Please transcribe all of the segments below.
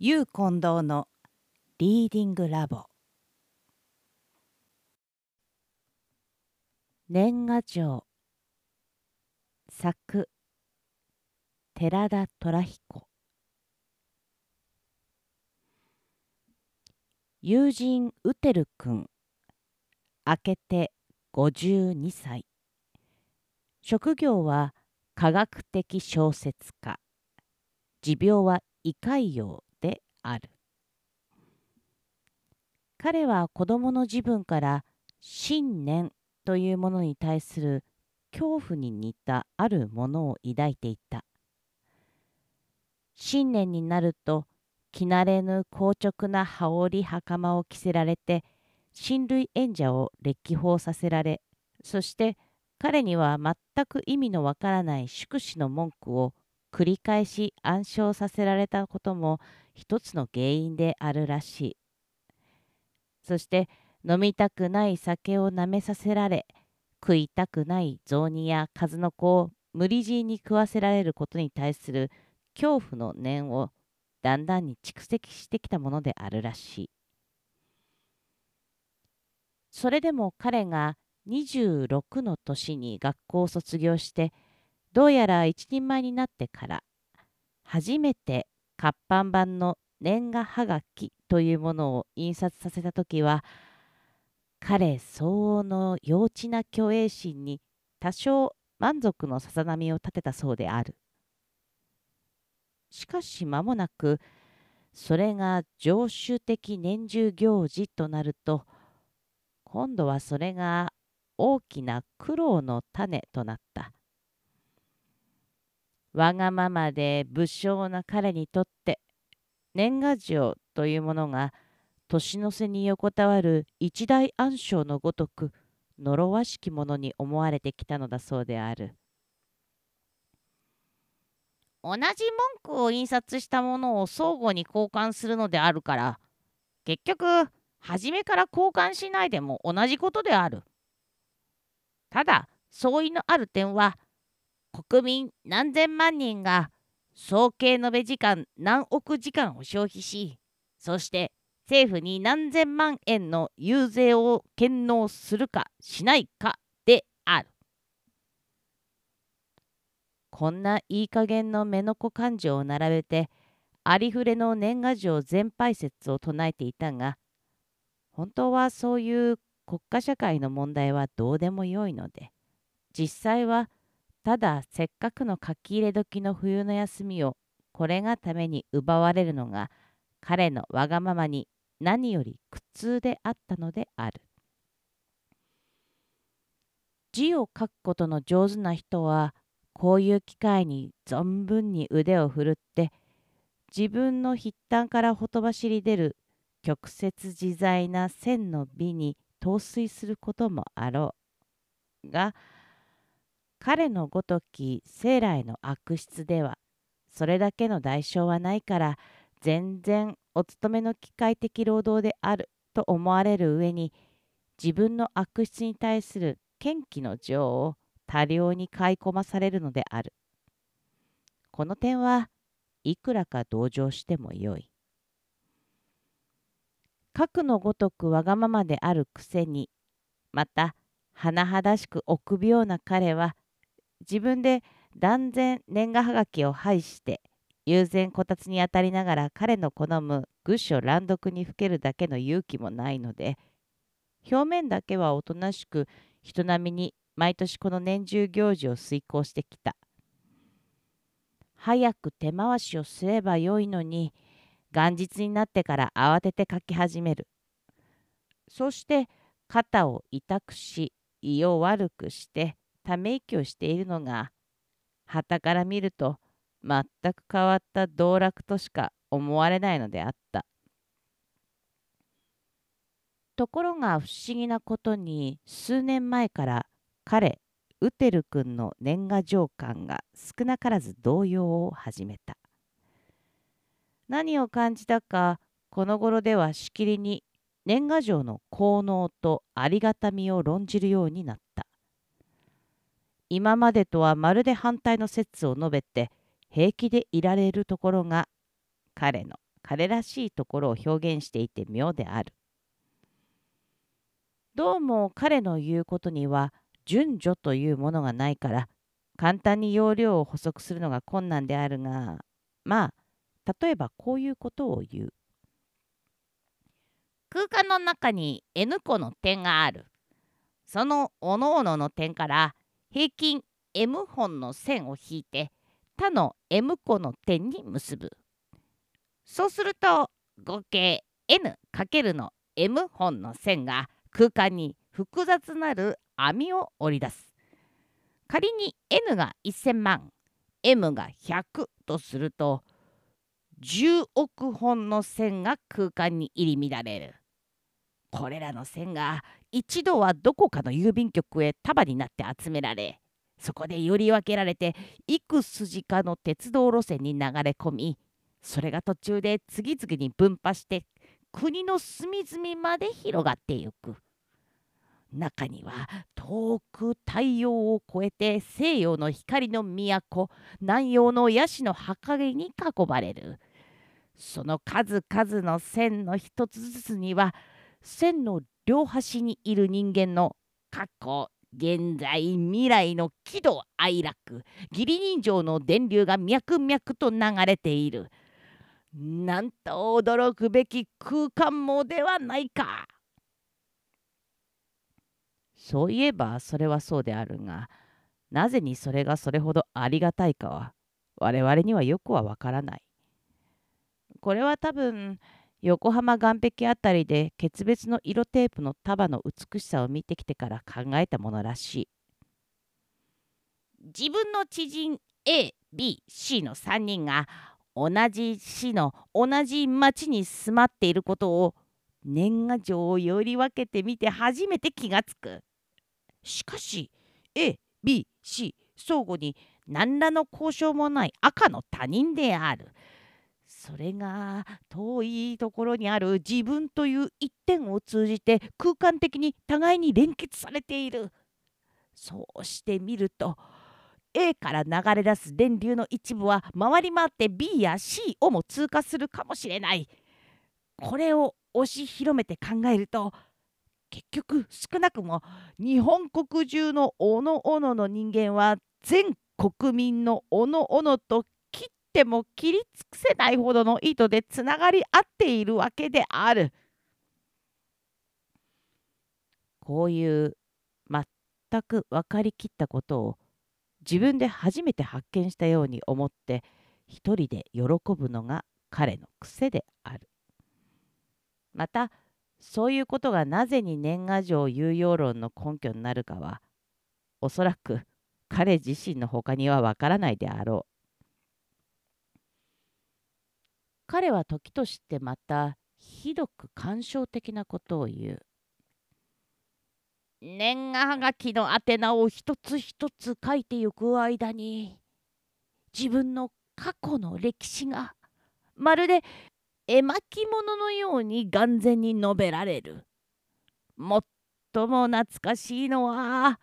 ゆう近藤のリーディングラボ。年賀状。作。寺田虎彦。友人ウテル君。明けて52歳。職業は科学的小説家。持病は胃潰瘍。ある。彼は子供の自分から信念というものに対する恐怖に似たあるものを抱いていた。新年になると着慣れぬ硬直な羽織袴を着せられて親類演者を歴訪させられそして彼には全く意味のわからない祝詞の文句を繰り返し暗唱させられたことも一つの原因であるらしい。そして飲みたくない酒をなめさせられ食いたくない雑煮や数の子を無理強いに食わせられることに対する恐怖の念をだんだんに蓄積してきたものであるらしい。それでも彼が26の年に学校を卒業してどうやら一人前になってから初めて活版版の年賀はがきというものを印刷させた時は彼相応の幼稚な虚栄心に多少満足のささ波を立てたそうである。しかし間もなくそれが常習的年中行事となると今度はそれが大きな苦労の種となった。わがままで武将な彼にとって年賀状というものが年の瀬に横たわる一大暗礁のごとく呪わしきものに思われてきたのだそうである。同じ文句を印刷したものを相互に交換するのであるから結局初めから交換しないでも同じことである。ただ相違のある点は国民何千万人が総計延べ時間何億時間を消費しそして政府に何千万円の遊税を献納するかしないかである。こんないい加減の目の子感情を並べてありふれの年賀状全廃説を唱えていたが本当はそういう国家社会の問題はどうでもよいので実際はただせっかくの書き入れ時の冬の休みをこれがために奪われるのが彼のわがままに何より苦痛であったのである。字を書くことの上手な人はこういう機会に存分に腕を振るって自分の筆端からほとばしり出る曲折自在な線の美に陶酔することもあろうが彼のごとき生来の悪質ではそれだけの代償はないから全然お勤めの機械的労働であると思われる上に自分の悪質に対する堅気の情を多量に買い込まされるのである。この点はいくらか同情してもよい。核のごとくわがままであるくせにまた甚だしく臆病な彼は自分で断然年賀はがきを拝して悠然こたつに当たりながら彼の好む愚書乱読にふけるだけの勇気もないので表面だけはおとなしく人並みに毎年この年中行事を遂行してきた。早く手回しをすればよいのに元日になってから慌てて書き始める。そして肩を痛くし胃を悪くしてため息をしているのが旗から見ると全く変わった道楽としか思われないのであった。ところが不思議なことに数年前から彼ウテル君の年賀状感が少なからず動揺を始めた。何を感じたかこの頃ではしきりに年賀状の効能とありがたみを論じるようになった。今までとはまるで反対の説を述べて平気でいられるところが彼の彼らしいところを表現していて妙である。どうも彼の言うことには順序というものがないから簡単に要領を補足するのが困難であるがまあ例えばこういうことを言う。空間の中に N 個の点がある。その各々の点から平均 M 本の線を引いて他の M 個の点に結ぶ。そうすると合計 N× の M 本の線が空間に複雑なる網を織り出す。仮に N が1000万 M が100とすると10億本の線が空間に入り乱れる。これらの線が一度はどこかの郵便局へ束になって集められそこでより分けられて幾筋かの鉄道路線に流れ込みそれが途中で次々に分派して国の隅々まで広がってゆく。中には遠く太陽を越えて西洋の光の都南洋のヤシの墓影に囲まれるその数々の線の一つずつには線の両端にいる人間の過去現在未来の喜怒哀楽義理人情の電流が脈々と流れているなんと驚くべき空間もではないかそういえばそれはそうであるがなぜにそれがそれほどありがたいかは我々にはよくはわからない。これは多分横浜岸壁あたりで決別の色テープの束の美しさを見てきてから考えたものらしい。自分の知人 ABC の3人が同じ市の同じ町に住まっていることを年賀状をより分けてみて初めて気がつく。しかし ABC 相互に何らの交渉もない赤の他人である。それが遠いところにある自分という一点を通じて空間的に互いに連結されている。そうしてみると A から流れ出す電流の一部は回り回って B や C をも通過するかもしれない。これを押し広めて考えると結局少なくも日本国中のおのおのの人間は全国民のおのおのとても切り尽くせないほどの糸でつながり合っているわけである。こういう全く分かりきったことを自分で初めて発見したように思って一人で喜ぶのが彼の癖である。またそういうことがなぜに年賀状有用論の根拠になるかはおそらく彼自身の他にはわからないであろう。彼は時としてまたひどく感傷的なことを言う。年賀はがきの宛名を一つ一つ書いてゆく間に自分の過去の歴史がまるで絵巻物のように眼前に述べられる。最も懐かしいのは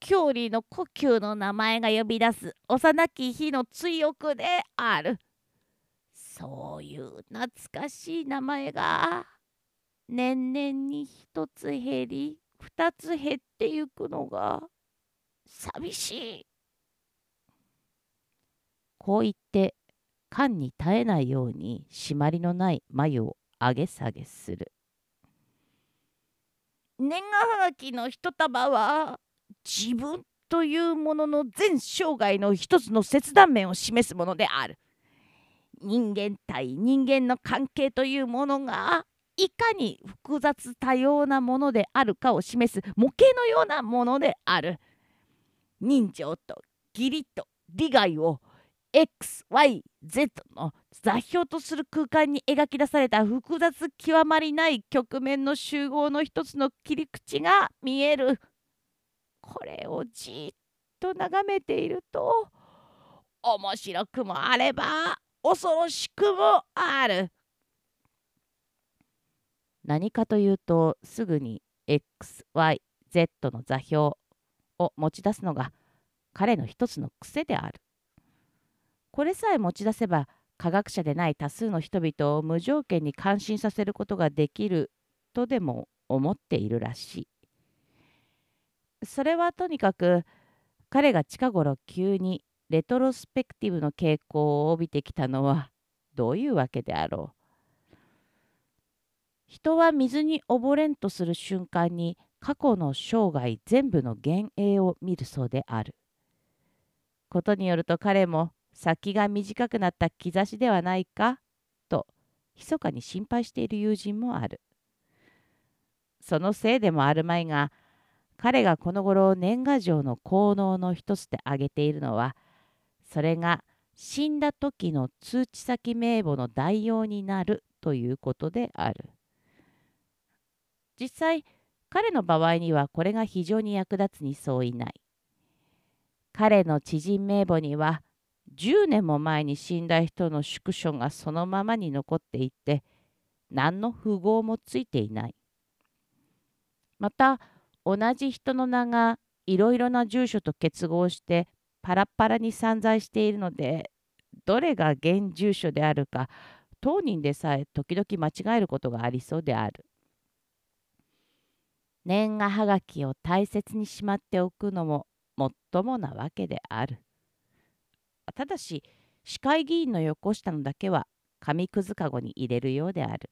郷里の故郷の名前が呼び出す幼き日の追憶である。そういう懐かしい名前が年々に一つ減り二つ減ってゆくのが寂しい。こう言って缶に絶えないように締まりのない眉を上げ下げする。年賀はがきの一束は自分というものの全生涯の一つの切断面を示すものである。人間対人間の関係というものがいかに複雑多様なものであるかを示す模型のようなものである。人情と義理と利害を XYZ の座標とする空間に描き出された複雑極まりない局面の集合の一つの切り口が見える。これをじっと眺めていると面白くもあれば恐ろしくもある。何かというとすぐに XYZ の座標を持ち出すのが彼の一つの癖である。これさえ持ち出せば科学者でない多数の人々を無条件に感心させることができるとでも思っているらしい。それはとにかく彼が近頃急にレトロスペクティブの傾向を帯びてきたのはどういうわけであろう？人は水に溺れんとする瞬間に過去の生涯全部の幻影を見るそうである。ことによると彼も先が短くなった兆しではないか？と密かに心配している友人もある。そのせいでもあるまいが彼がこの頃年賀状の効能の一つで挙げているのはそれが死んだ時の通知先名簿の代用になるということである。実際彼の場合にはこれが非常に役立つに相違ない。彼の知人名簿には10年も前に死んだ人の宿所がそのままに残っていて何の符号もついていない。また同じ人の名がいろいろな住所と結合してパラパラに散在しているのでどれが現住所であるか当人でさえ時々間違えることがありそうである。年賀はがきを大切にしまっておくのももっともなわけである。ただし市会議員のよこしたのだけは紙くずかごに入れるようである。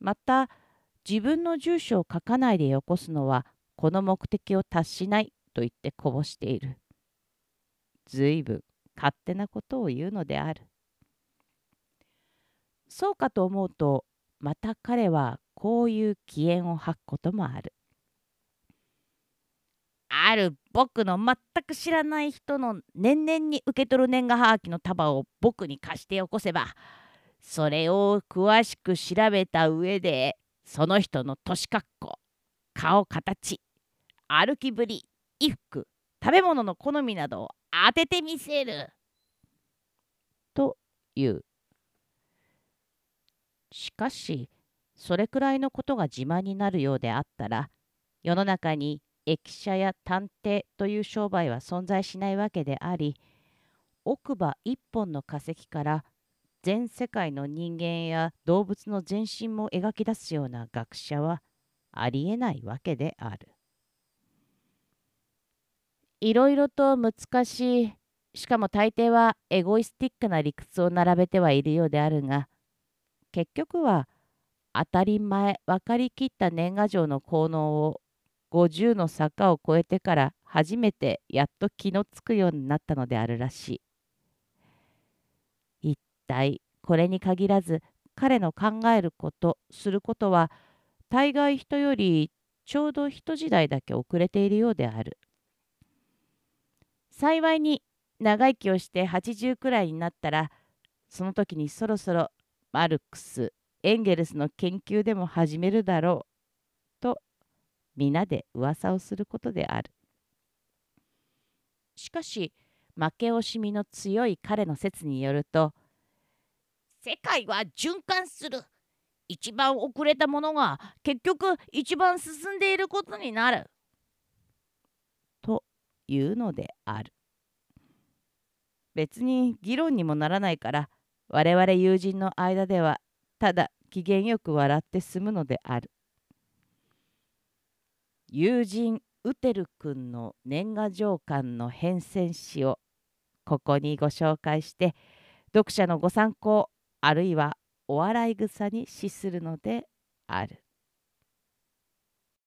また自分の住所を書かないでよこすのはこの目的を達しないと言ってこぼしている。ずいぶん勝手なことを言うのである。そうかと思うとまた彼はこういう奇縁を吐くこともある。ある僕の全く知らない人の年々に受け取る年賀はがきの束を僕に貸してよこせばそれを詳しく調べた上でその人の年格好顔形歩きぶり衣服食べ物の好みなどを当ててみせる。という。しかしそれくらいのことが自慢になるようであったら世の中に駅舎や探偵という商売は存在しないわけであり奥歯一本の化石から全世界の人間や動物の全身も描き出すような学者はありえないわけである。いろいろと難しいしかも大抵はエゴイスティックな理屈を並べてはいるようであるが結局は当たり前分かりきった年賀状の効能を50の坂を越えてから初めてやっと気のつくようになったのであるらしい。一体これに限らず彼の考えることすることは大概人よりちょうど一時代だけ遅れているようである。幸いに長生きをして80くらいになったらその時にそろそろマルクスエンゲルスの研究でも始めるだろうと皆で噂をすることである。しかし負け惜しみの強い彼の説によると世界は循環する一番遅れたものが結局一番進んでいることになるいうのである別に議論にもならないから我々友人の間ではただ機嫌よく笑って済むのである友人ウテル君の年賀状巻の変遷史をここにご紹介して読者のご参考あるいはお笑い草に資するのである。